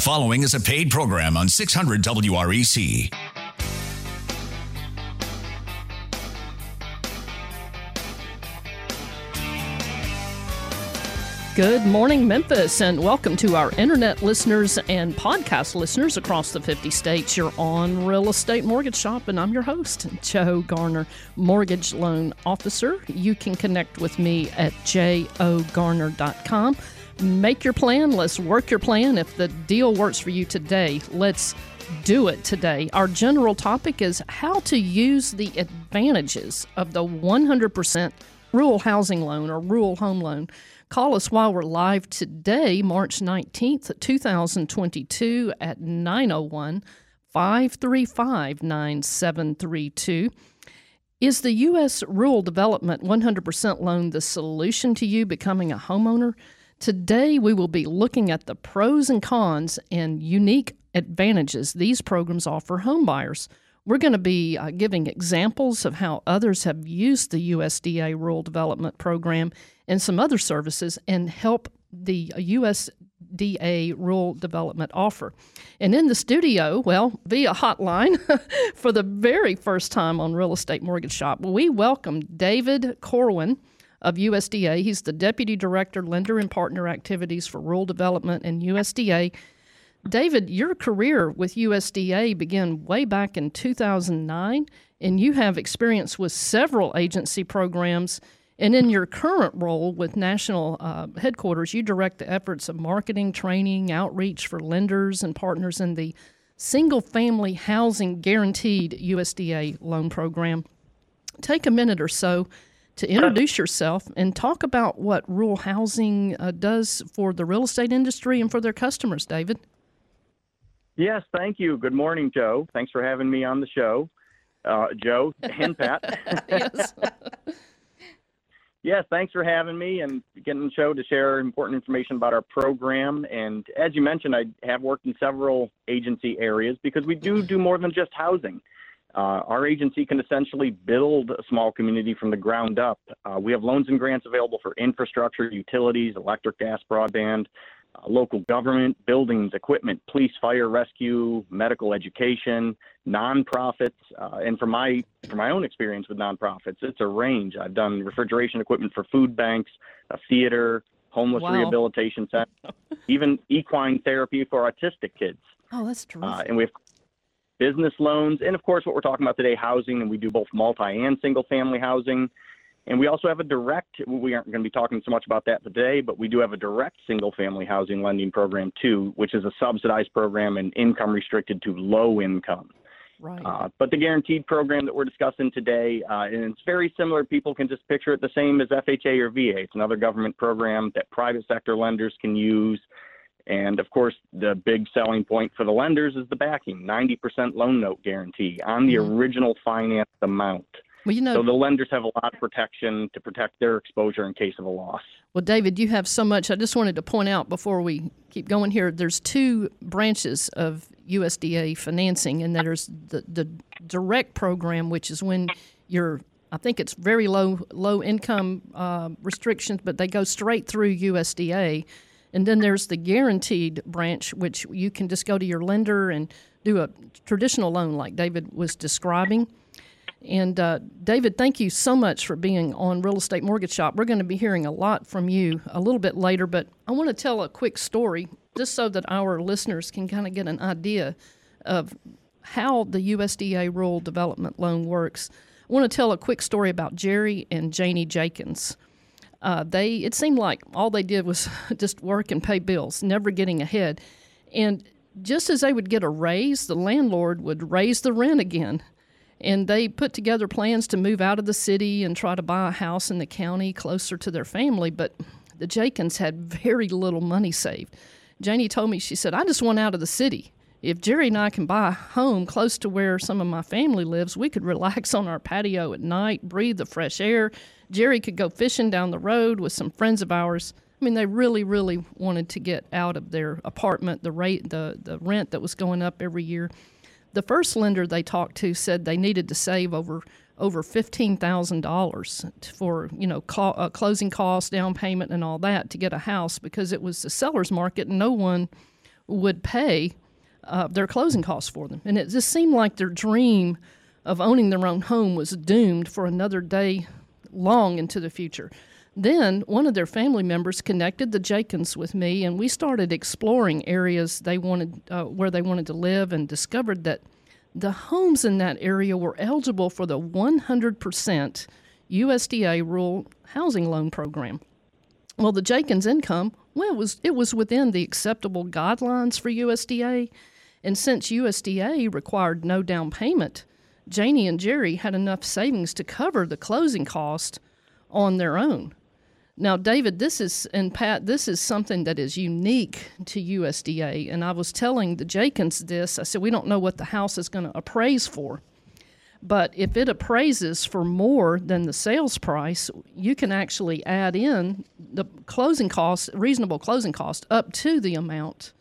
following is a paid program on 600 WREC. Good morning, Memphis, and welcome to our internet listeners and podcast listeners across the 50 states. You're on Real Estate Mortgage Shop, and I'm your host, Joe Garner, Mortgage Loan Officer. You can connect with me at jogarner.com. Make your plan. Let's work your plan. If the deal works for you today, let's do it today. Our general topic is how to use the advantages of the 100% rural housing loan or rural home loan. Call us while we're live today, March 19th, 2022 at 901 535 9732. Is the U.S. Rural Development 100% loan the solution to you becoming a homeowner? Today, we will be looking at the pros and cons and unique advantages these programs offer homebuyers. We're going to be uh, giving examples of how others have used the USDA Rural Development Program and some other services and help the USDA Rural Development offer. And in the studio, well, via hotline for the very first time on Real Estate Mortgage Shop, we welcome David Corwin of USDA. He's the Deputy Director, Lender and Partner Activities for Rural Development and USDA. David, your career with USDA began way back in 2009, and you have experience with several agency programs. And in your current role with national uh, headquarters, you direct the efforts of marketing, training, outreach for lenders and partners in the single family housing guaranteed USDA loan program. Take a minute or so to introduce yourself and talk about what rural housing uh, does for the real estate industry and for their customers, David. Yes, thank you. Good morning, Joe. Thanks for having me on the show. Uh, Joe and Pat. yes. yes, thanks for having me and getting the show to share important information about our program. And as you mentioned, I have worked in several agency areas because we do do more than just housing. Uh, our agency can essentially build a small community from the ground up. Uh, we have loans and grants available for infrastructure, utilities, electric, gas, broadband, uh, local government, buildings, equipment, police, fire, rescue, medical education, nonprofits, uh, and from my from my own experience with nonprofits, it's a range. I've done refrigeration equipment for food banks, a theater, homeless Wow. rehabilitation center, even equine therapy for autistic kids. Oh, that's terrific. Uh, and we have business loans, and of course, what we're talking about today, housing, and we do both multi and single family housing. And we also have a direct, we aren't going to be talking so much about that today, but we do have a direct single family housing lending program too, which is a subsidized program and income restricted to low income. right. Uh, but the guaranteed program that we're discussing today, uh, and it's very similar. People can just picture it the same as FHA or VA. It's another government program that private sector lenders can use. And of course, the big selling point for the lenders is the backing 90% loan note guarantee on the Mhm. original finance amount. well, you know, So the lenders have a lot of protection to protect their exposure in case of a loss. Well, David, you have so much. I just wanted to point out before we keep going here there's two branches of USDA financing, and there's the, the direct program, which is when you're I think it's very low low income uh, restrictions, but they go straight through USDA. And then there's the guaranteed branch, which you can just go to your lender and do a traditional loan like David was describing. And uh, David, thank you so much for being on Real Estate Mortgage Shop. We're going to be hearing a lot from you a little bit later, but I want to tell a quick story just so that our listeners can kind of get an idea of how the USDA Rural Development Loan works. I want to tell a quick story about Jerry and Janie Jenkins. Uh, they it seemed like all they did was just work and pay bills, never getting ahead. And just as they would get a raise, the landlord would raise the rent again. And they put together plans to move out of the city and try to buy a house in the county closer to their family. But the Jenkins had very little money saved. Janie told me, she said, I just want out of the city. If Jerry and I can buy a home close to where some of my family lives, we could relax on our patio at night, breathe the fresh air. Jerry could go fishing down the road with some friends of ours. I mean, they really, really wanted to get out of their apartment, the rate, the, the rent that was going up every year. The first lender they talked to said they needed to save over over fifteen thousand dollars for you know co- uh, closing costs, down payment, and all that to get a house because it was the seller's market and no one would pay uh, their closing costs for them. And it just seemed like their dream of owning their own home was doomed for another day long into the future. Then one of their family members connected the Jenkins with me, and we started exploring areas they wanted, uh, where they wanted to live, and discovered that the homes in that area were eligible for the 100% USDA Rural Housing Loan Program. Well, the Jenkins income, well, it was it was within the acceptable guidelines for USDA, and since USDA required no down payment, Janie and Jerry had enough savings to cover the closing cost on their own. Now, David, this is and Pat, this is something that is unique to USDA. And I was telling the Jenkins this. I said we don't know what the house is going to appraise for, but if it appraises for more than the sales price, you can actually add in the closing cost, reasonable closing cost, up to the amount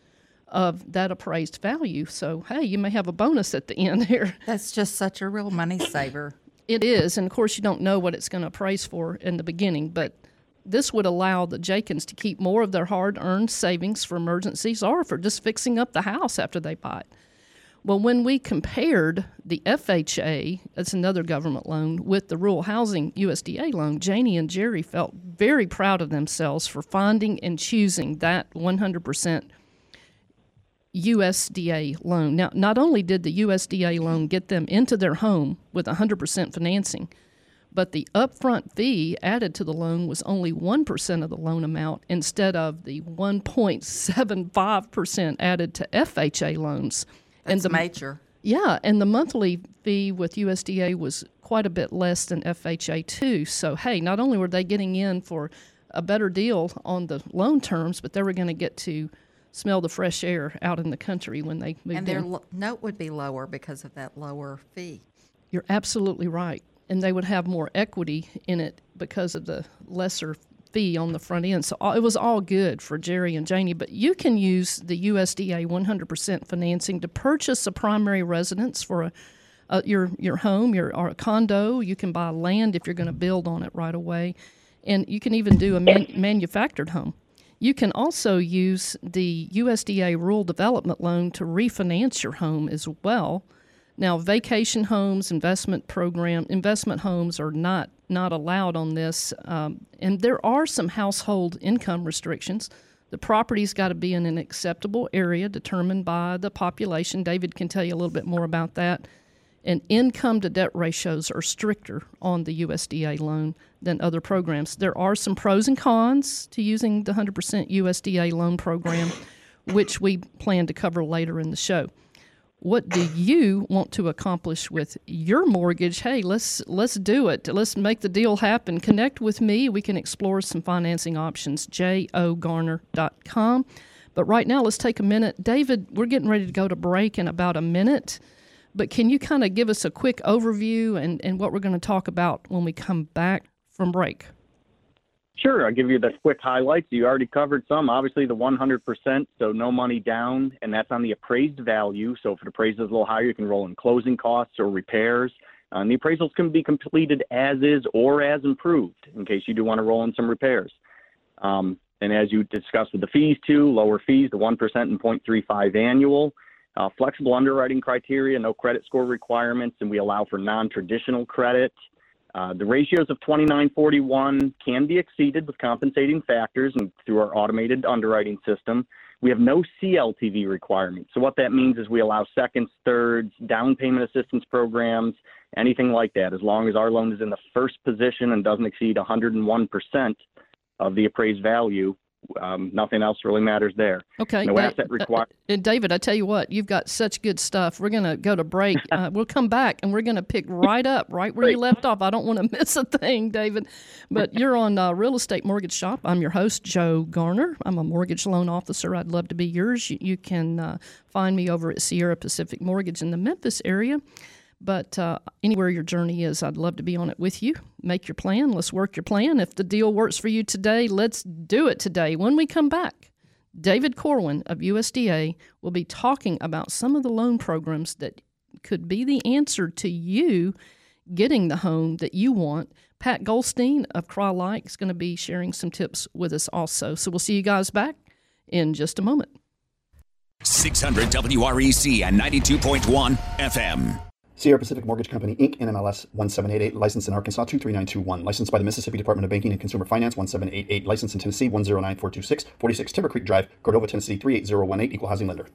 of that appraised value. So, hey, you may have a bonus at the end here. That's just such a real money saver. It is, and of course, you don't know what it's going to appraise for in the beginning, but this would allow the Jenkins to keep more of their hard earned savings for emergencies or for just fixing up the house after they buy it. Well, when we compared the FHA, that's another government loan, with the Rural Housing USDA loan, Janie and Jerry felt very proud of themselves for finding and choosing that 100% USDA loan. Now, not only did the USDA loan get them into their home with 100% financing, but the upfront fee added to the loan was only 1% of the loan amount instead of the 1.75% added to FHA loans. That's and the, major. Yeah, and the monthly fee with USDA was quite a bit less than FHA too. So, hey, not only were they getting in for a better deal on the loan terms, but they were going to get to smell the fresh air out in the country when they moved And their lo- note would be lower because of that lower fee. You're absolutely right. And they would have more equity in it because of the lesser fee on the front end. So all- it was all good for Jerry and Janie. But you can use the USDA 100% financing to purchase a primary residence for a, a, your your home, your or a condo. You can buy land if you're going to build on it right away, and you can even do a man, manufactured home. You can also use the USDA Rural Development Loan to refinance your home as well. Now, vacation homes, investment program, investment homes are not not allowed on this, um, and there are some household income restrictions. The property's got to be in an acceptable area determined by the population. David can tell you a little bit more about that. And income to debt ratios are stricter on the USDA loan than other programs. There are some pros and cons to using the 100% USDA loan program, which we plan to cover later in the show. What do you want to accomplish with your mortgage? Hey let's let's do it. Let's make the deal happen. Connect with me. We can explore some financing options. Jogarner.com but right now let's take a minute. David we're getting ready to go to break in about a minute but can you kind of give us a quick overview and, and what we're going to talk about when we come back from break Sure, I'll give you the quick highlights. You already covered some. Obviously, the 100%, so no money down, and that's on the appraised value. So if it appraises a little higher, you can roll in closing costs or repairs. Uh, and the appraisals can be completed as is or as improved in case you do want to roll in some repairs. Um, and as you discussed with the fees too, lower fees, the 1% and 0.35 annual. Uh, flexible underwriting criteria, no credit score requirements, and we allow for non-traditional credit. Uh, the ratios of 2941 can be exceeded with compensating factors and through our automated underwriting system. We have no CLTV requirements. So what that means is we allow seconds, thirds, down payment assistance programs, anything like that, as long as our loan is in the first position and doesn't exceed 101% of the appraised value. Um, nothing else really matters there. Okay. No asset required. uh, David, I tell you what, you've got such good stuff. We're going to go to break. Uh, we'll come back and we're going to pick right up, right where you left off. I don't want to miss a thing, David. But you're on uh, Real Estate Mortgage Shop. I'm your host, Joe Garner. I'm a mortgage loan officer. I'd love to be yours. You, you can uh, find me over at Sierra Pacific Mortgage in the Memphis area. But uh, anywhere your journey is, I'd love to be on it with you. Make your plan. Let's work your plan. If the deal works for you today, let's do it today. When we come back, David Corwin of USDA will be talking about some of the loan programs that could be the answer to you getting the home that you want. Pat Goldstein of Crye-Leike is going to be sharing some tips with us also. So we'll see you guys back in just a moment. 600 WREC and 92.1 FM. Sierra Pacific Mortgage Company, Inc., NMLS 1788, licensed in Arkansas 23921, licensed by the Mississippi Department of Banking and Consumer Finance 1788, licensed in Tennessee 109426, 46 Timber Creek Drive, Cordova, Tennessee 38018, equal housing lender.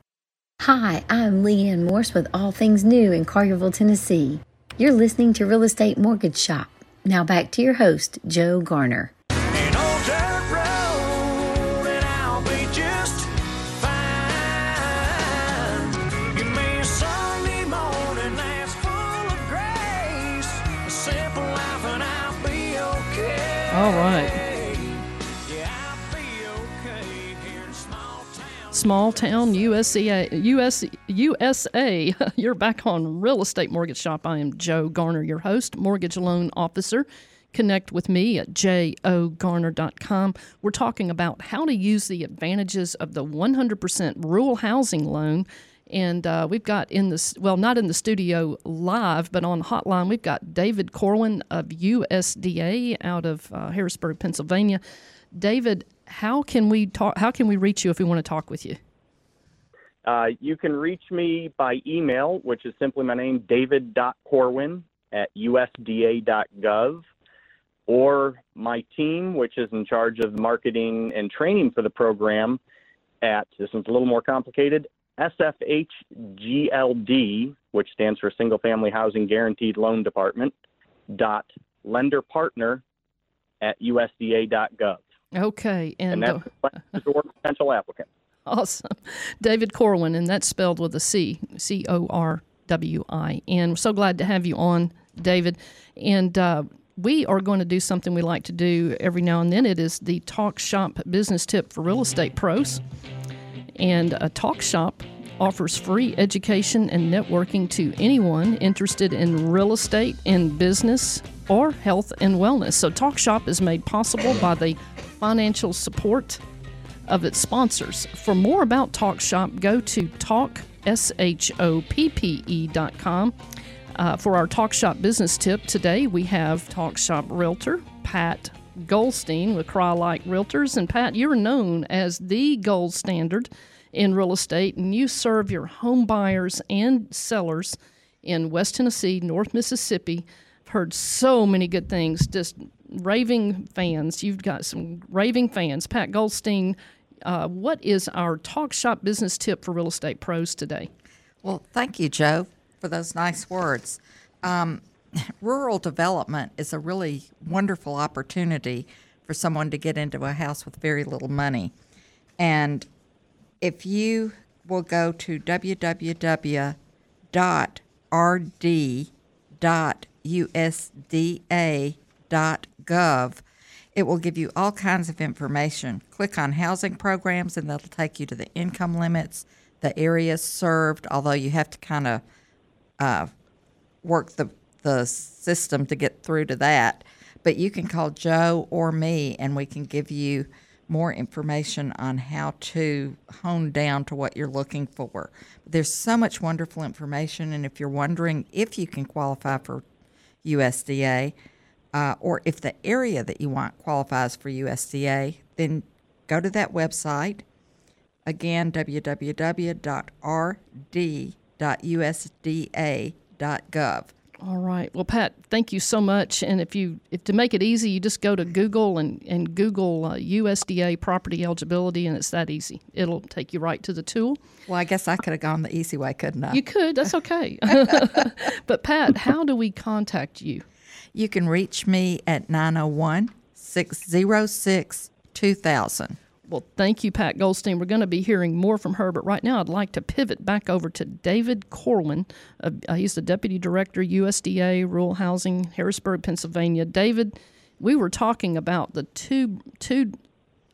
Hi, I'm Leanne Morse with All Things New in Collierville, Tennessee. You're listening to Real Estate Mortgage Shop. Now back to your host, Joe Garner. All right. Small town USA, US, USA. You're back on Real Estate Mortgage Shop. I am Joe Garner, your host, mortgage loan officer. Connect with me at jogarner.com. We're talking about how to use the advantages of the 100% rural housing loan. And uh, we've got in this, well, not in the studio live, but on hotline, we've got David Corwin of USDA out of uh, Harrisburg, Pennsylvania. David, how can we talk? How can we reach you if we want to talk with you? Uh, you can reach me by email, which is simply my name, david.corwin at usda.gov, or my team, which is in charge of marketing and training for the program at, this one's a little more complicated, SFHGLD, which stands for Single Family Housing Guaranteed Loan Department, dot lender partner at usda.gov. Okay, and, And that's your potential applicant. awesome, David Corwin, and that's spelled with a C, C O R W I N. We're so glad to have you on, David, and. Uh, we are going to do something we like to do every now and then. It is the Talk Shop business tip for real estate pros. And a Talk Shop offers free education and networking to anyone interested in real estate, in business, or health and wellness. So, Talk Shop is made possible by the financial support of its sponsors. For more about Talk Shop, go to talkshoppe.com. Uh, for our Talk Shop business tip today, we have Talk Shop Realtor Pat Goldstein with Crye-Leike Realtors. And Pat, you're known as the gold standard in real estate, and you serve your home buyers and sellers in West Tennessee, North Mississippi. I've heard so many good things, just raving fans. You've got some raving fans. Pat Goldstein, uh, what is our Talk Shop business tip for real estate pros today? Well, thank you, Joe, for those nice words. Um, rural development is a really wonderful opportunity for someone to get into a house with very little money. And if you will go to www.rd.usda.gov, it will give you all kinds of information. Click on housing programs, and that'll take you to the income limits, the areas served, although you have to kind of uh, work the, the system to get through to that. But you can call Joe or me, and we can give you more information on how to hone down to what you're looking for. There's so much wonderful information, and if you're wondering if you can qualify for USDA, uh, or if the area that you want qualifies for USDA, then go to that website. Again, www.rd.usda.gov. All right. Well, Pat, thank you so much. And if you, if to make it easy, you just go to Google and, and Google uh, USDA property eligibility, and it's that easy. It'll take you right to the tool. Well, I guess I could have gone the easy way, couldn't I? You could. That's okay. but Pat, how do we contact you? You can reach me at 901 606 2000. Well, thank you, Pat Goldstein. We're going to be hearing more from her, but right now I'd like to pivot back over to David Corwin. Uh, he's the Deputy Director, USDA Rural Housing, Harrisburg, Pennsylvania. David, we were talking about the two two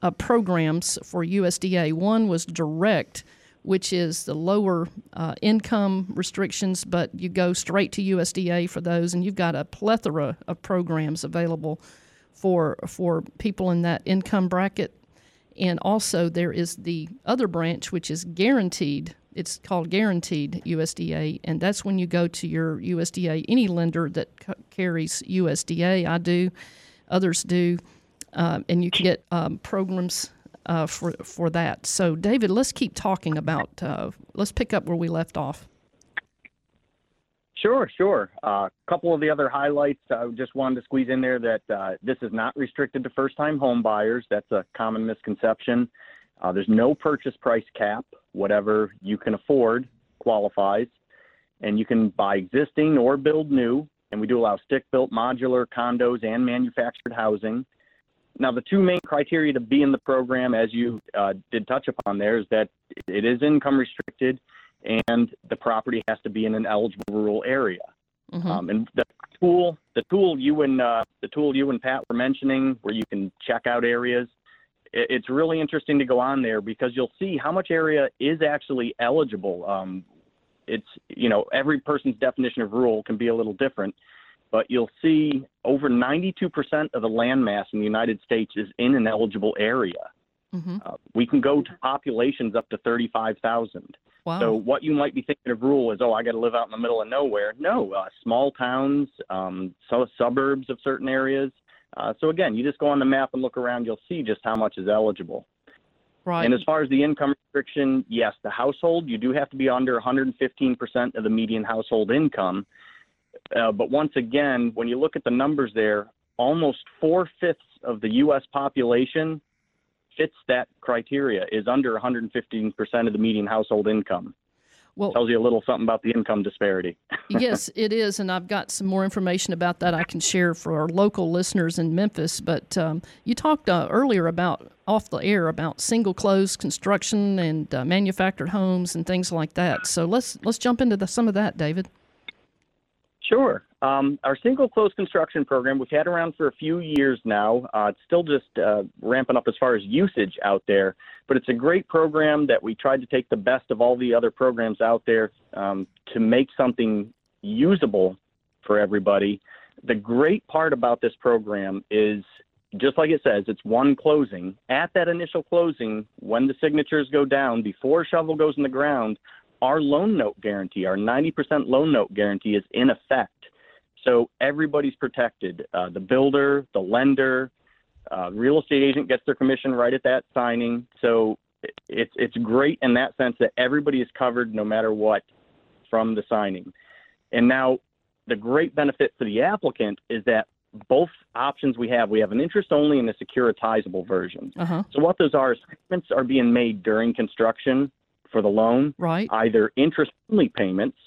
uh, programs for USDA. One was direct, which is the lower uh, income restrictions, but you go straight to USDA for those, and you've got a plethora of programs available for for people in that income bracket. And also, there is the other branch, which is guaranteed. It's called guaranteed USDA, and that's when you go to your USDA, any lender that c- carries USDA. I do, others do, uh, and you can get um, programs uh, for for that. So, David, let's keep talking about. Uh, let's pick up where we left off. Sure, sure. A uh, couple of the other highlights I just wanted to squeeze in there that uh, this is not restricted to first time home buyers. That's a common misconception. Uh, there's no purchase price cap. Whatever you can afford qualifies. And you can buy existing or build new. And we do allow stick built modular condos and manufactured housing. Now, the two main criteria to be in the program, as you uh, did touch upon there, is that it is income restricted and the property has to be in an eligible rural area. Um, and the tool, the tool you and uh, the tool you and Pat were mentioning, where you can check out areas, it, it's really interesting to go on there because you'll see how much area is actually eligible. Um, it's you know every person's definition of rural can be a little different, but you'll see over 92% of the land mass in the United States is in an eligible area. Uh, we can go to populations up to 35,000. Wow. So what you might be thinking of rural is, oh, I got to live out in the middle of nowhere. No, uh, small towns, um, so suburbs of certain areas. Uh, so again, you just go on the map and look around. You'll see just how much is eligible. right. And as far as the income restriction, yes, the household you do have to be under 115% of the median household income. Uh, but once again, when you look at the numbers there, almost four fifths of the U.S. population fits that criteria is under 115% of the median household income. well, Tells you a little something about the income disparity. yes, it is, and I've got some more information about that I can share for our local listeners in Memphis. But um, you talked uh, earlier about off the air about single closed construction and uh, manufactured homes and things like that. So let's let's jump into the, some of that, David. Sure. Um, our single closed construction program, we've had around for a few years now. Uh, it's still just uh, ramping up as far as usage out there, but it's a great program that we tried to take the best of all the other programs out there um, to make something usable for everybody. The great part about this program is just like it says, it's one closing. At that initial closing, when the signatures go down, before shovel goes in the ground, our loan note guarantee, our 90% loan note guarantee is in effect. So everybody's protected. Uh, the builder, the lender, uh, real estate agent gets their commission right at that signing. So it's it's great in that sense that everybody is covered no matter what from the signing. And now the great benefit for the applicant is that both options we have, we have an interest only and a securitizable version. Uh huh. So what those are is payments are being made during construction for the loan, Right. either interest only payments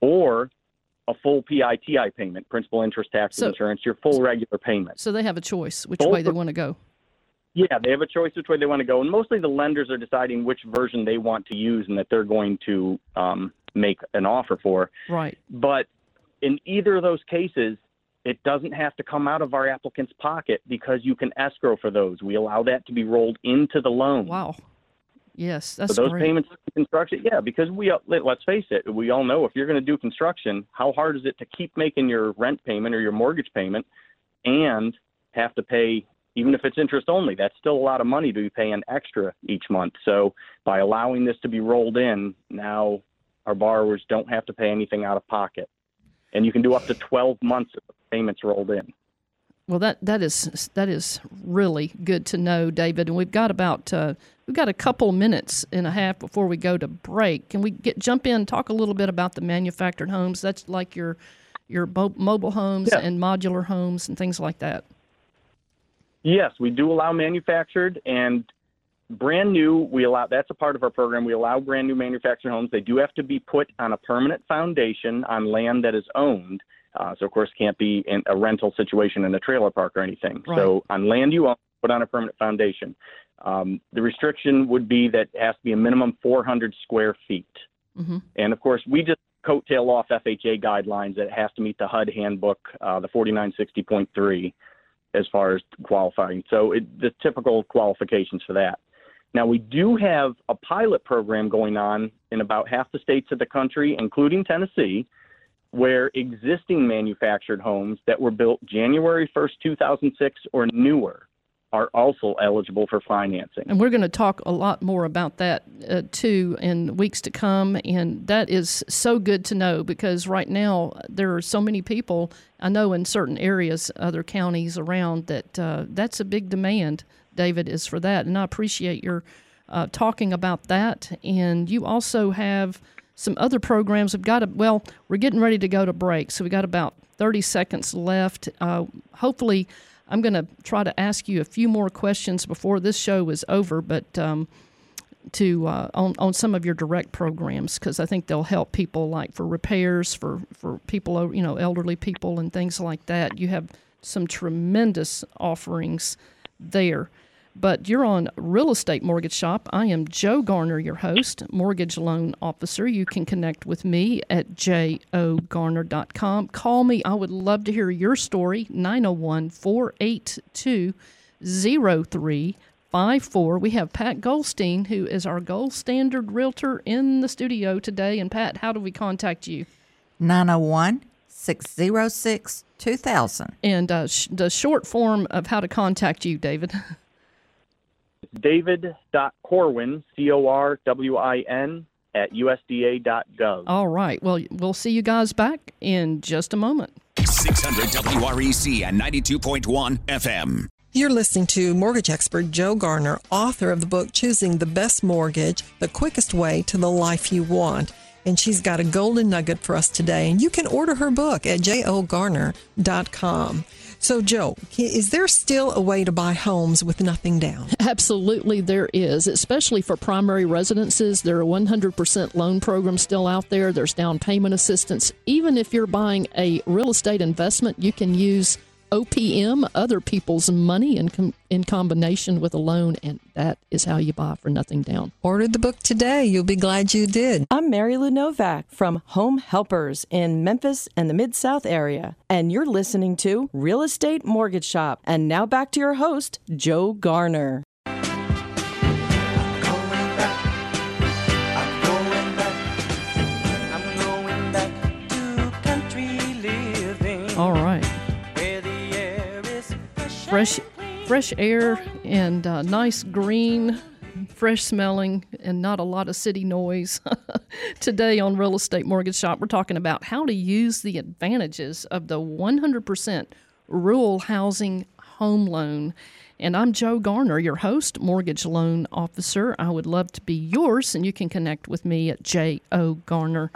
or a full PITI payment, principal, interest, taxes, So- insurance, your full regular payment. So they have a choice which Both way they want to go. Yeah, they have a choice which way they want to go, and mostly the lenders are deciding which version they want to use and that they're going to um, make an offer for. Right. But in either of those cases, it doesn't have to come out of our applicant's pocket because you can escrow for those. We allow that to be rolled into the loan. Wow. Yes, that's So those great. payments construction, yeah, because we uh, let's face it, we all know if you're going to do construction, how hard is it to keep making your rent payment or your mortgage payment and have to pay even if it's interest only, that's still a lot of money to be paying extra each month. So by allowing this to be rolled in, now our borrowers don't have to pay anything out of pocket. And you can do up to 12 months of payments rolled in. Well, that that is that is really good to know, David. And we've got about uh, we've got a couple minutes and a half before we go to break. Can we get jump in and talk a little bit about the manufactured homes? That's like your your mo- mobile homes Yeah. and modular homes and things like that. Yes, we do allow manufactured and brand new. We allow that's a part of our program. We allow brand new manufactured homes. They do have to be put on a permanent foundation on land that is owned. Uh, so of course, can't be in a rental situation in a trailer park or anything. So on land you own, put on a permanent foundation. Um, the restriction would be that it has to be a minimum 400 square feet. hmm And of course, we just coattail off FHA guidelines that it has to meet the HUD handbook, uh, the 4960.3, as far as qualifying. So it, the typical qualifications for that. Now, we do have a pilot program going on in about half the states of the country, including Tennessee, where existing manufactured homes that were built January 1st, 2006 or newer are also eligible for financing. And we're going to talk a lot more about that uh, too in weeks to come. And that is so good to know because right now there are so many people I know in certain areas, other counties around, that uh, that's a big demand David is for that. And I appreciate your uh, talking about that. And you also have some other programs. We've got a, well, we're getting ready to go to break, so we got about 30 seconds left. Uh, hopefully, I'm going to try to ask you a few more questions before this show is over, but. Um, to uh, on on some of your direct programs because I think they'll help people like for repairs for for people you know elderly people and things like that. You have some tremendous offerings there. But you're on Real Estate Mortgage Shop. I am Joe Garner, your host, mortgage loan officer. You can connect with me at jogarner.com. Call me. I would love to hear your story. 901 482 0354. We have Pat Goldstein, who is our gold standard realtor in the studio today. And Pat, how do we contact you? 901 606 2000. And uh, sh- the short form of how to contact you, David. David.Corwin, C O R W I N, at USDA.gov. All right. Well, we'll see you guys back in just a moment. 600 WREC and 92.1 FM. You're listening to mortgage expert Joe Garner, author of the book Choosing the Best Mortgage The Quickest Way to the Life You Want. And she's got a golden nugget for us today. And you can order her book at jogarner.com. So, Joe, is there still a way to buy homes with nothing down? Absolutely, there is, especially for primary residences. There are 100% loan programs still out there. There's down payment assistance. Even if you're buying a real estate investment, you can use OPM, other people's money, in, com- in combination with a loan, and that is how you buy for nothing down. Order the book today. You'll be glad you did. I'm Mary Lou Novak from Home Helpers in Memphis and the Mid South area, and you're listening to Real Estate Mortgage Shop. And now back to your host, Joe Garner. Fresh, Fresh, air and uh, nice green, fresh smelling, and not a lot of city noise. Today on Real Estate Mortgage Shop, we're talking about how to use the advantages of the 100% rural housing home loan. And I'm Joe Garner, your host, mortgage loan officer. I would love to be yours, and you can connect with me at jogarner.com.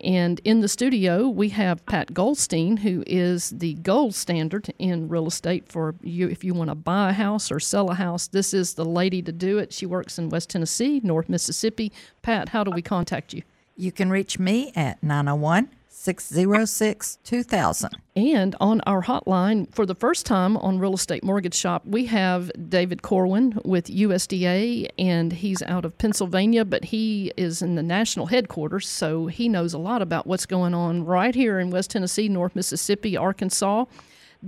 And in the studio, we have Pat Goldstein, who is the gold standard in real estate for you. If you want to buy a house or sell a house, this is the lady to do it. She works in West Tennessee, North Mississippi. Pat, how do we contact you? You can reach me at 901 606 2000. And on our hotline, for the first time on Real Estate Mortgage Shop, we have David Corwin with USDA, and he's out of Pennsylvania, but he is in the national headquarters, so he knows a lot about what's going on right here in West Tennessee, North Mississippi, Arkansas.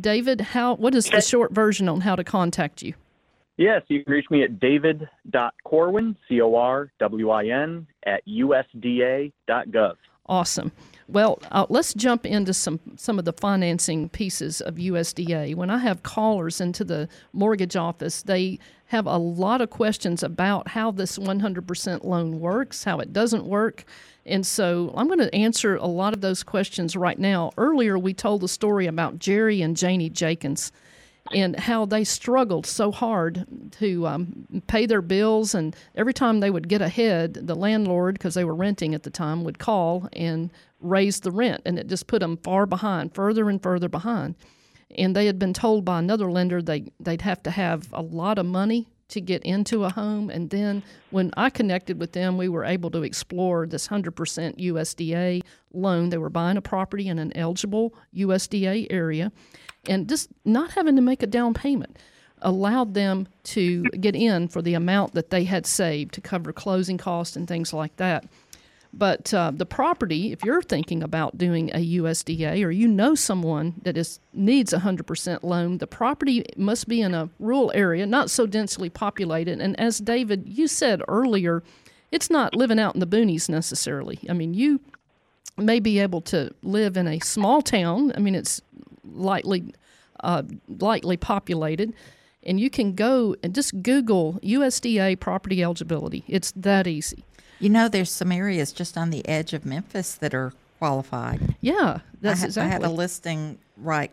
David, how what is the short version on how to contact you? Yes, you can reach me at david.corwin, C O R W I N, at USDA.gov. Awesome. Well, uh, let's jump into some some of the financing pieces of USDA. When I have callers into the mortgage office, they have a lot of questions about how this 100% loan works, how it doesn't work. And so I'm going to answer a lot of those questions right now. Earlier, we told the story about Jerry and Janie Jenkins and how they struggled so hard to um, pay their bills. And every time they would get ahead, the landlord, because they were renting at the time, would call and raise the rent. And it just put them far behind, further and further behind. And they had been told by another lender they, they'd have to have a lot of money to get into a home. And then when I connected with them, we were able to explore this 100% USDA loan. They were buying a property in an eligible USDA area and just not having to make a down payment allowed them to get in for the amount that they had saved to cover closing costs and things like that. But uh, the property, if you're thinking about doing a USDA or you know someone that is needs a hundred percent loan, the property must be in a rural area, not so densely populated. And as David, you said earlier, it's not living out in the boonies necessarily. I mean, you may be able to live in a small town. I mean, it's lightly uh, lightly populated, and you can go and just Google USDA property eligibility. It's that easy. You know, there's some areas just on the edge of Memphis that are qualified. Yeah, I that's I exactly. had a listing right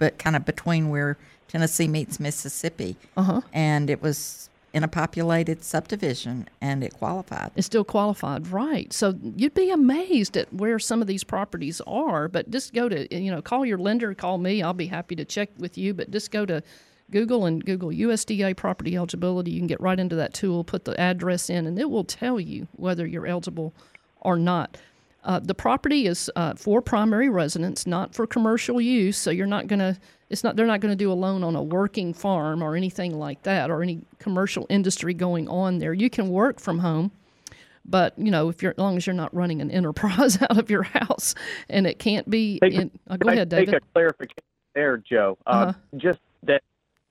but kind of between where Tennessee meets Mississippi. Uh-huh. And it was in a populated subdivision and it qualified. It's still qualified, right? So you'd be amazed at where some of these properties are. But just go to you know call your lender, call me. I'll be happy to check with you. But just go to Google and Google USDA property eligibility. You can get right into that tool, put the address in, and it will tell you whether you're eligible or not. Uh, the property is uh, for primary residence, not for commercial use. So you're not going to. It's not. They're not going to do a loan on a working farm or anything like that, or any commercial industry going on there. You can work from home, but you know, if you're as long as you're not running an enterprise out of your house, and it can't be. Take- In, uh, go ahead, Take David. a clarification there, Joe. Uh, Uh-huh. Just that,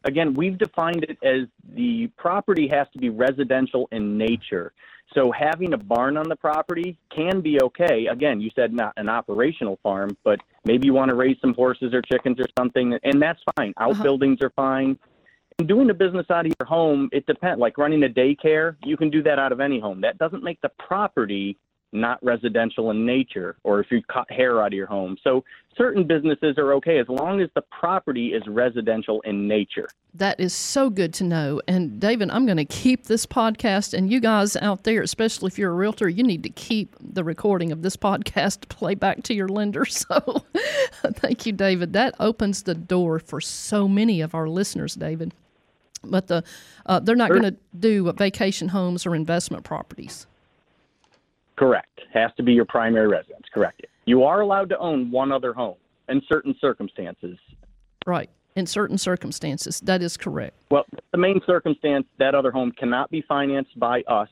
again, we've defined it as the property has to be residential in nature. So having a barn on the property can be okay. Again, you said not an operational farm, but maybe you want to raise some horses or chickens or something, and that's fine. Uh-huh. Outbuildings are fine. And doing a business out of your home, it depends. Like running a daycare, you can do that out of any home. That doesn't make the property not residential in nature, or if you cut hair out of your home. So certain businesses are okay as long as the property is residential in nature. That is so good to know. And David, I'm going to keep this podcast, and you guys out there, especially if you're a realtor, you need to keep the recording of this podcast to play back to your lender. So thank you, David. That opens the door for so many of our listeners, David. But the uh, they're not Sure. going to do vacation homes or investment properties. Correct. Has to be your primary residence. Correct. You are allowed to own one other home in certain circumstances. Right. In certain circumstances. That is correct. Well, the main circumstance that other home cannot be financed by us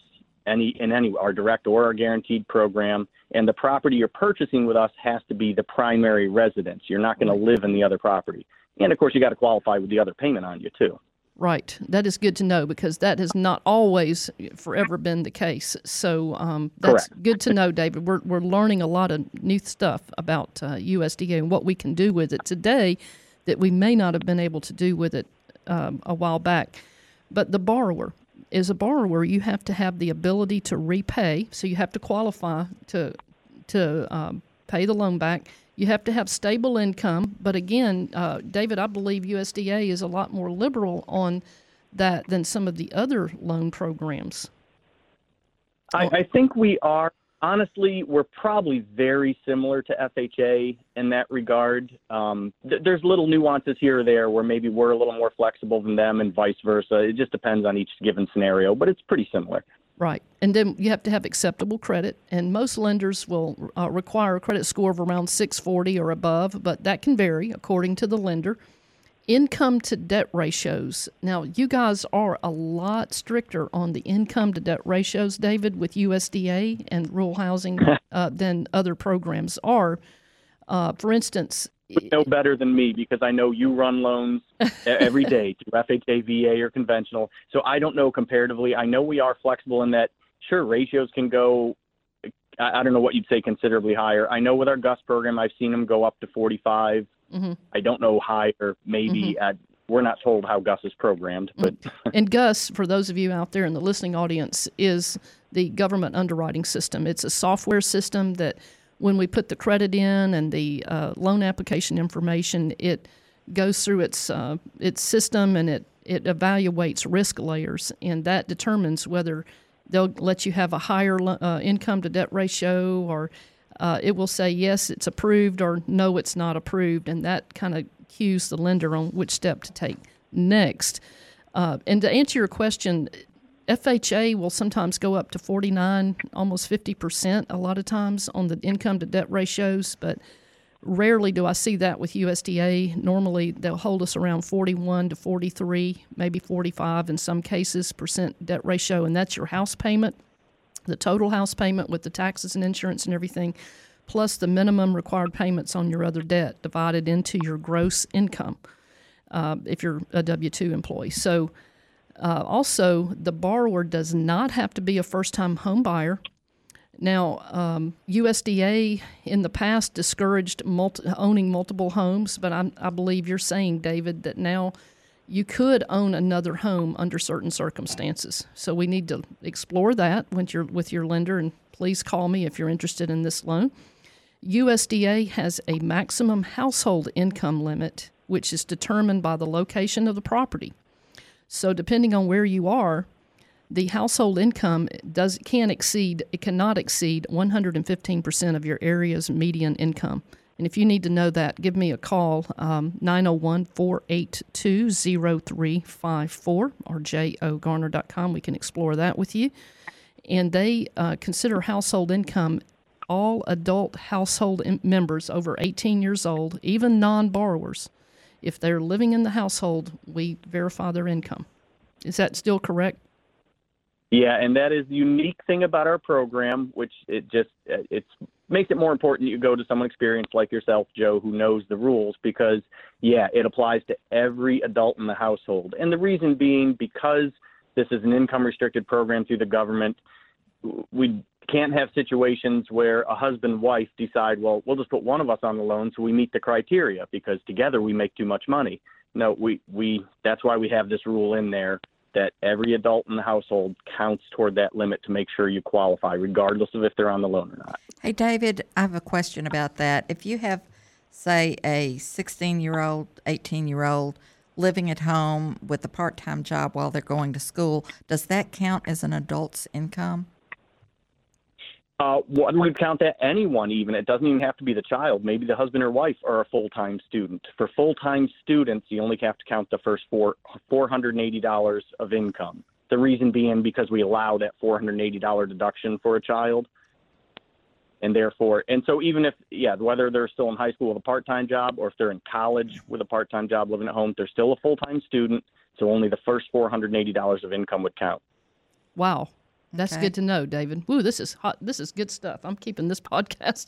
any in any our direct or our guaranteed program, and the property you're purchasing with us has to be the primary residence. You're not going to live in the other property, and of course, you got to qualify with the other payment on you too. Right. That is good to know because that has not always forever been the case. So um, that's Correct. good to know, David. We're, we're learning a lot of new stuff about uh, USDA and what we can do with it today that we may not have been able to do with it um, a while back. But the borrower is a borrower. You have to have the ability to repay, so you have to qualify to to um, pay the loan back. You have to have stable income. But again, uh, David, I believe USDA is a lot more liberal on that than some of the other loan programs. I, I think we are honestly we're probably very similar to FHA in that regard. Um, th- there's little nuances here or there where maybe we're a little more flexible than them, and vice versa. It just depends on each given scenario, but it's pretty similar. Right. And then you have to have acceptable credit. And most lenders will uh, require a credit score of around 640 or above, but that can vary according to the lender. Income to debt ratios. Now, you guys are a lot stricter on the income to debt ratios, David, with USDA and rural housing uh, than other programs are. Uh, for instance, You know better than me because I know you run loans every day through FHA, VA, or conventional. So I don't know comparatively. I know we are flexible in that. Sure, ratios can go. I I don't know what you'd say considerably higher. I know with our GUS program, I've seen them go up to 45. Mhm. I don't know higher, maybe at. We're not told how GUS is programmed, but And GUS, for those of you out there in the listening audience, is the government underwriting system. It's a software system that when we put the credit in and the uh, loan application information, it goes through its uh, its system and it it evaluates risk layers, and that determines whether they'll let you have a higher uh, income to debt ratio or uh, it will say yes, it's approved or no, it's not approved, and that kind of cues the lender on which step to take next. Uh, and to answer your question, FHA will sometimes go up to 49, almost 50% a lot of times on the income to debt ratios, but rarely do I see that with USDA. Normally they'll hold us around 41 to 43, maybe 45 in some cases percent debt ratio, and that's your house payment, the total house payment with the taxes and insurance and everything, plus the minimum required payments on your other debt divided into your gross income uh, if you're a W 2 employee. So uh, also, the borrower does not have to be a first time home buyer. Now, um, USDA in the past discouraged multi- owning multiple homes, but I'm, I believe you're saying, David, that now you could own another home under certain circumstances. So we need to explore that with your lender, and please call me if you're interested in this loan. USDA has a maximum household income limit which is determined by the location of the property. So, depending on where you are, the household income does can exceed it cannot exceed 115% of your area's median income. And if you need to know that, give me a call, um, 901 482 0354 or jogarner.com. We can explore that with you. And they uh, consider household income all adult household in- members over 18 years old, even non borrowers. If they're living in the household, we verify their income. Is that still correct? Yeah, and that is the unique thing about our program, which it just it makes it more important you go to someone experienced like yourself, Joe, who knows the rules because yeah, it applies to every adult in the household. And the reason being because this is an income restricted program through the government, we can't have situations where a husband wife decide, well, we'll just put one of us on the loan so we meet the criteria because together we make too much money. No, we we that's why we have this rule in there that every adult in the household counts toward that limit to make sure you qualify, regardless of if they're on the loan or not. Hey, David, I have a question about that. If you have, say, a 16 year old, 18 year old living at home with a part time job while they're going to school, does that count as an adult's income? Uh, we would count that anyone even. It doesn't even have to be the child. Maybe the husband or wife are a full-time student. For full-time students, you only have to count the first four four hundred and eighty dollars of income. The reason being because we allow that four hundred and eighty dollar deduction for a child, and therefore, and so even if yeah, whether they're still in high school with a part-time job or if they're in college with a part-time job living at home, they're still a full-time student. So only the first four hundred and eighty dollars of income would count. Wow. That's Okay. good to know, David. Woo, this is hot. This is good stuff. I'm keeping this podcast.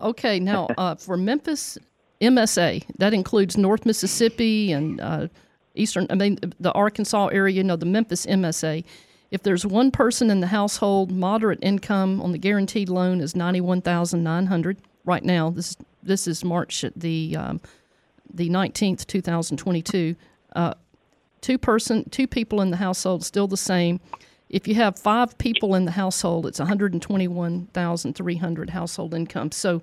Okay, now uh, for Memphis MSA, that includes North Mississippi and uh, Eastern, I mean, the Arkansas area, you know, the Memphis MSA. If there's one person in the household, moderate income on the guaranteed loan is 91900 right now. This, this is March the, um, the 19th, 2022. Uh, two person two people in the household still the same if you have five people in the household it's 121300 household income so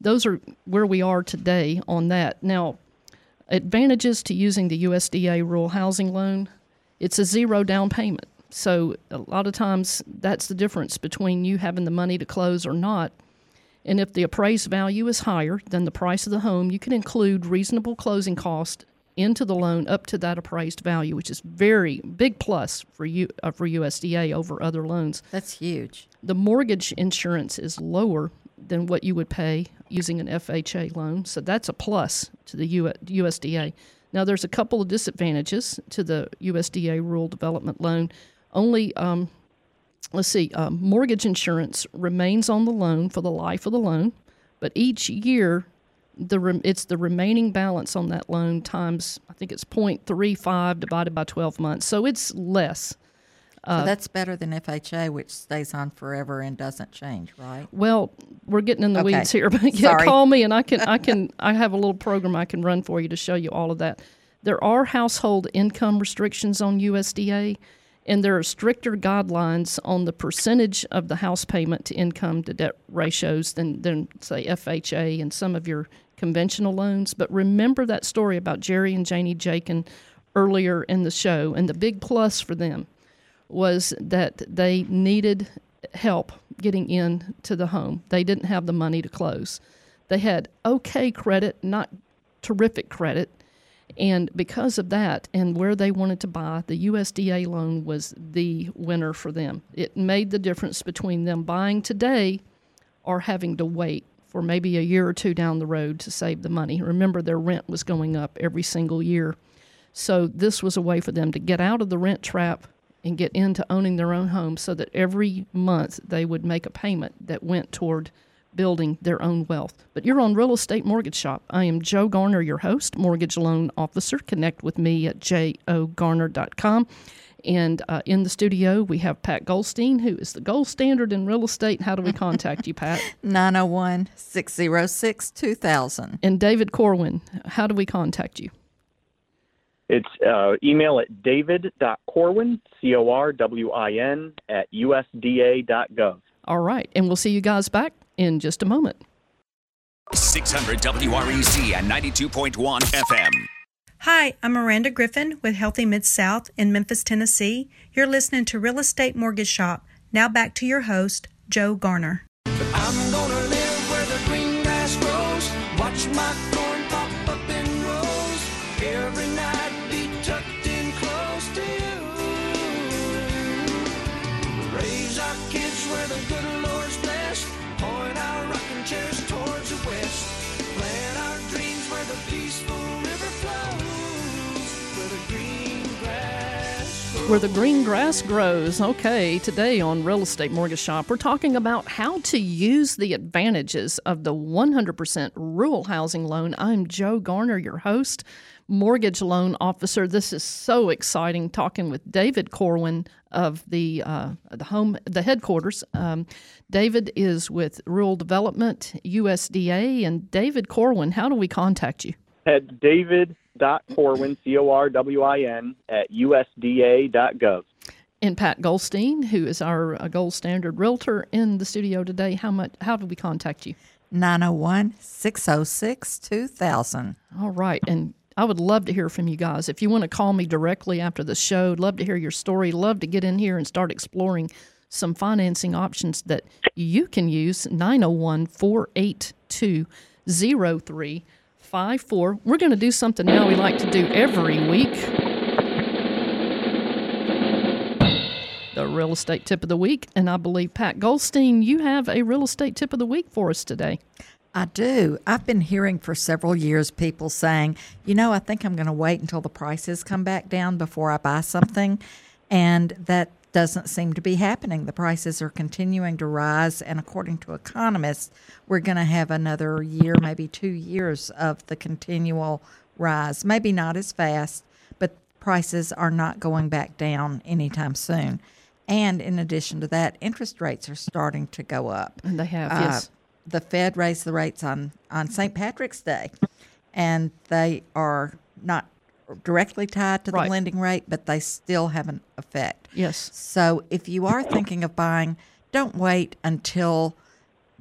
those are where we are today on that. Now advantages to using the usda rural housing loan it's a zero down payment. So a lot of times that's the difference between you having the money to close or not. And if the appraised value is higher than the price of the home, you can include reasonable closing cost into the loan up to that appraised value, which is very big plus for you uh, for USDA over other loans. That's huge. The mortgage insurance is lower than what you would pay using an FHA loan, so that's a plus to the U- USDA. Now, there's a couple of disadvantages to the USDA rural development loan. Only um, let's see, um, mortgage insurance remains on the loan for the life of the loan, but each year the rem- it's the remaining balance on that loan times I think it's 0.35 divided by 12 months, so it's less. so uh, that's better than FHA, which stays on forever and doesn't change, right? Well, we're getting in the Okay. weeds here, but yeah, Sorry. call me and I can I can I have a little program I can run for you to show you all of that. There are household income restrictions on USDA, and there are stricter guidelines on the percentage of the house payment to income to debt ratios than than say FHA and some of your conventional loans. But remember that story about Jerry and Janie Jakin earlier in the show, and the big plus for them was that they needed help getting in to the home. They didn't have the money to close. They had okay credit, not terrific credit. And because of that and where they wanted to buy, the USDA loan was the winner for them. It made the difference between them buying today or having to wait for maybe a year or two down the road to save the money. Remember, their rent was going up every single year. So this was a way for them to get out of the rent trap and get into owning their own home so that every month they would make a payment that went toward building their own wealth. But you're on Real Estate Mortgage Shop. I am Joe Garner, your host, mortgage loan officer. Connect with me at jogarner.com. And uh, in the studio, we have Pat Goldstein, who is the gold standard in real estate. How do we contact you, Pat? 901 606 2000. And David Corwin, how do we contact you? It's uh, email at david.corwin, C O R W I N, at usda.gov. All right. And we'll see you guys back in just a moment. 600 WREC and 92.1 FM. Hi, I'm Miranda Griffin with Healthy Mid South in Memphis, Tennessee. You're listening to Real Estate Mortgage Shop. Now back to your host, Joe Garner. Where the green grass grows. Okay, today on Real Estate Mortgage Shop, we're talking about how to use the advantages of the 100% rural housing loan. I'm Joe Garner, your host, mortgage loan officer. This is so exciting talking with David Corwin of the uh, the home the headquarters. Um, David is with Rural Development USDA, and David Corwin. How do we contact you? At david.corwin, C O R W I N, at usda.gov. and Pat Goldstein, who is our uh, gold standard realtor in the studio today. How much? How do we contact you? 901 606 2000. All right, and I would love to hear from you guys. If you want to call me directly after the show, love to hear your story. Love to get in here and start exploring some financing options that you can use. 901 482 0354. We're going to do something now we like to do every week. The real estate tip of the week. And I believe, Pat Goldstein, you have a real estate tip of the week for us today. I do. I've been hearing for several years people saying, you know, I think I'm going to wait until the prices come back down before I buy something. And that doesn't seem to be happening. The prices are continuing to rise. And according to economists, we're going to have another year, maybe two years of the continual rise. Maybe not as fast, but prices are not going back down anytime soon. And in addition to that, interest rates are starting to go up. And they have, Uh, yes. The Fed raised the rates on, on St. Patrick's Day, and they are not directly tied to the Right. lending rate, but they still have an effect. Yes. So if you are thinking of buying, don't wait until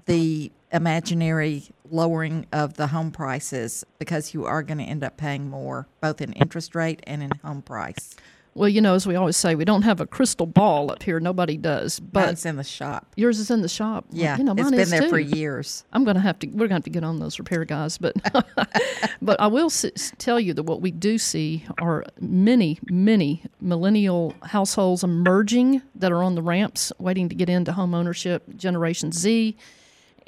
the imaginary lowering of the home prices because you are going to end up paying more, both in interest rate and in home price. Well, you know, as we always say, we don't have a crystal ball up here. Nobody does. But Mine's in the shop. yours is in the shop. Yeah, you know, it's mine been is there for years. I'm going to have to. We're going to have to get on those repair guys, but but I will s- tell you that what we do see are many, many millennial households emerging that are on the ramps, waiting to get into home ownership. Generation Z,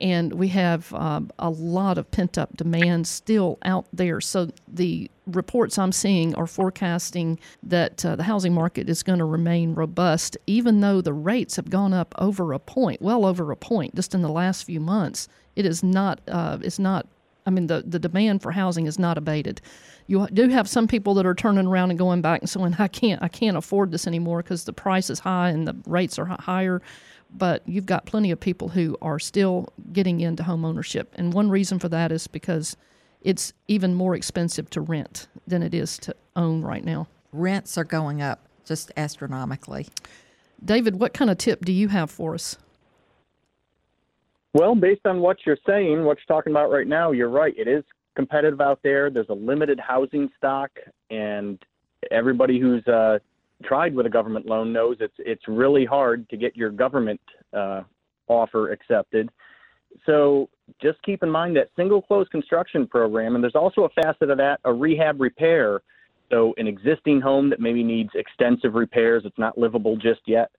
and we have um, a lot of pent up demand still out there. So the reports I'm seeing are forecasting that uh, the housing market is going to remain robust, even though the rates have gone up over a point, well over a point, just in the last few months. It is not. Uh, it's not. I mean, the the demand for housing is not abated. You do have some people that are turning around and going back and saying, "I can't, I can't afford this anymore because the price is high and the rates are higher." But you've got plenty of people who are still getting into home ownership. And one reason for that is because it's even more expensive to rent than it is to own right now. Rents are going up just astronomically. David, what kind of tip do you have for us? Well, based on what you're saying, what you're talking about right now, you're right. It is competitive out there. There's a limited housing stock, and everybody who's uh, tried with a government loan knows it's it's really hard to get your government uh, offer accepted. So just keep in mind that single close construction program, and there's also a facet of that, a rehab repair. So an existing home that maybe needs extensive repairs, it's not livable just yet.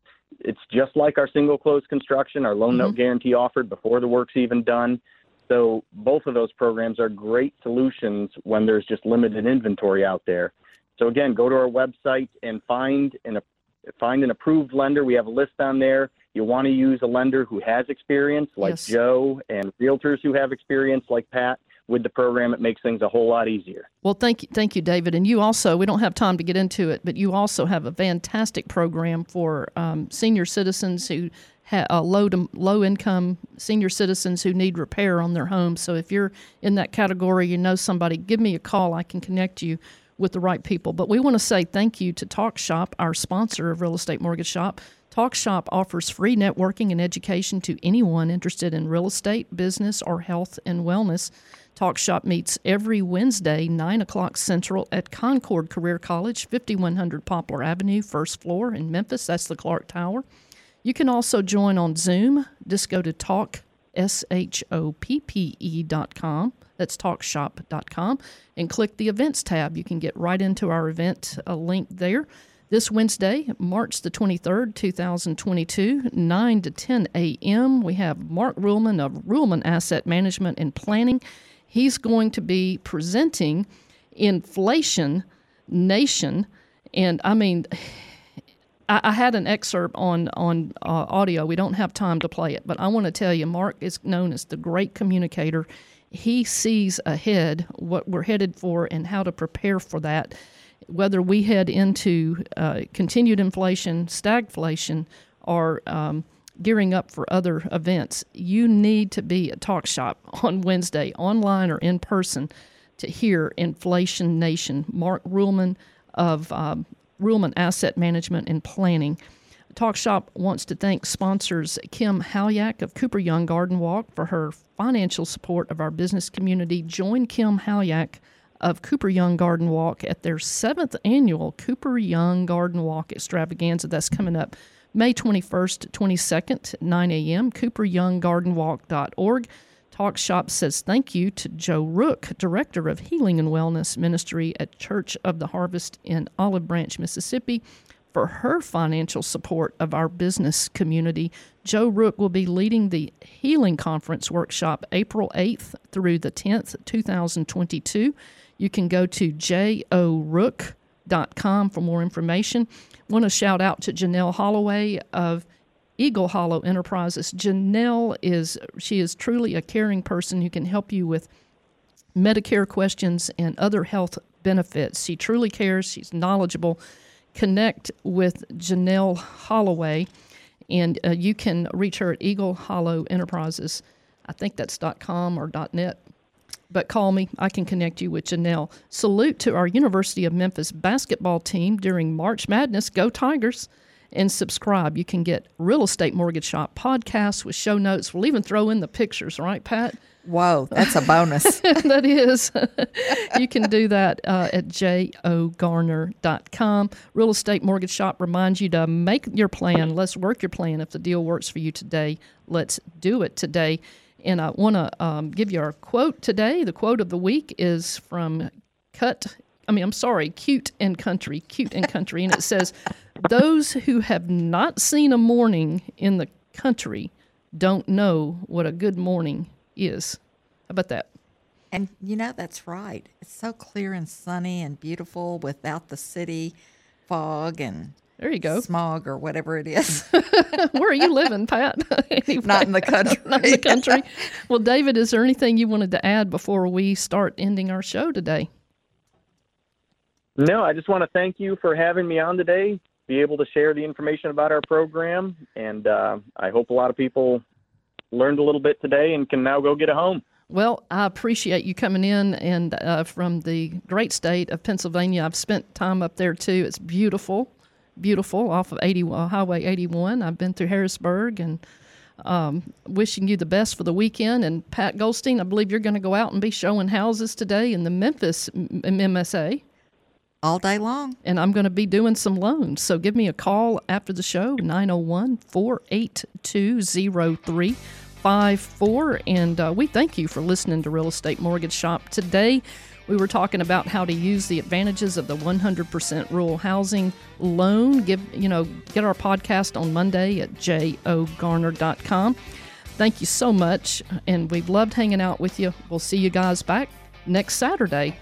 It's just like our single close construction, our loan note guarantee offered before the work's even done. So both of those programs are great solutions when there's just limited inventory out there. So again, go to our website and find an find an approved lender. We have a list on there. You want to use a lender who has experience, like Yes. Joe, and realtors who have experience, like Pat. With the program, it makes things a whole lot easier. Well, thank you, thank you, David. And you also, we don't have time to get into it, but you also have a fantastic program for um, senior citizens who have uh, low to low income senior citizens who need repair on their homes. So if you're in that category, you know somebody, give me a call. I can connect you with the right people. But we want to say thank you to Talk Shop, our sponsor of Real Estate Mortgage Shop. Talk Shop offers free networking and education to anyone interested in real estate, business, or health and wellness. Talk Shop meets every Wednesday, 9 o'clock Central at Concorde Career College, 5100 Poplar Avenue, first floor in Memphis. That's the Clark Tower. You can also join on Zoom. Just go to talk, S H O P P E dot com. That's talkshoppe.com and click the events tab. You can get right into our event uh, link there. This Wednesday, March the 23rd, 2022, 9 to 10 a.m., we have Mark Ruhlman of Ruhlman Asset Management and Planning. He's going to be presenting Inflation Nation. And I mean, I, I had an excerpt on on uh, audio. We don't have time to play it, but I want to tell you, Mark is known as the great communicator. He sees ahead what we're headed for and how to prepare for that. Whether we head into uh, continued inflation, stagflation, or um, gearing up for other events, you need to be at Talk Shop on Wednesday, online or in person, to hear Inflation Nation. Mark Ruhlman of um, Ruhlman Asset Management and Planning. Talk Shop wants to thank sponsors Kim Halyak of Cooper Young Garden Walk for her financial support of our business community. Join Kim Halyak of Cooper Young Garden Walk at their seventh annual Cooper Young Garden Walk extravaganza. That's coming up May 21st, 22nd, 9 a.m. CooperYoungGardenWalk.org. Talk Shop says thank you to Joe Rook, Director of Healing and Wellness Ministry at Church of the Harvest in Olive Branch, Mississippi, for her financial support of our business community. Joe Rook will be leading the Healing Conference workshop April 8th through the 10th, 2022. You can go to jorook.com for more information. I want to shout out to Janelle Holloway of Eagle Hollow Enterprises. Janelle is she is truly a caring person who can help you with Medicare questions and other health benefits. She truly cares. She's knowledgeable. Connect with Janelle Holloway, and uh, you can reach her at Eagle Hollow Enterprises. I think that's .com or .net. But call me. I can connect you with Janelle. Salute to our University of Memphis basketball team during March Madness. Go Tigers! And subscribe. You can get Real Estate Mortgage Shop podcasts with show notes. We'll even throw in the pictures, right, Pat? Whoa, that's a bonus. that is. you can do that uh, at jogarner.com. Real Estate Mortgage Shop reminds you to make your plan. Let's work your plan. If the deal works for you today, let's do it today. And I want to um, give you our quote today. The quote of the week is from Cut I mean, I'm sorry, cute and country, cute and country. And it says, Those who have not seen a morning in the country don't know what a good morning is. How about that? And you know, that's right. It's so clear and sunny and beautiful without the city fog and there you go. Smog or whatever it is. Where are you living, Pat? anyway, Not in the country. Not in the country. Well, David, is there anything you wanted to add before we start ending our show today? No, I just want to thank you for having me on today, be able to share the information about our program, and uh, I hope a lot of people learned a little bit today and can now go get a home. Well, I appreciate you coming in and uh, from the great state of Pennsylvania. I've spent time up there too. It's beautiful, beautiful off of 80, uh, Highway 81. I've been through Harrisburg and um, wishing you the best for the weekend. And Pat Goldstein, I believe you're going to go out and be showing houses today in the Memphis MSA all day long. And I'm going to be doing some loans. So give me a call after the show, 901 482 0354. And uh, we thank you for listening to Real Estate Mortgage Shop. Today, we were talking about how to use the advantages of the 100% rural housing loan. Give you know, get our podcast on Monday at jogarner.com. Thank you so much, and we've loved hanging out with you. We'll see you guys back next Saturday.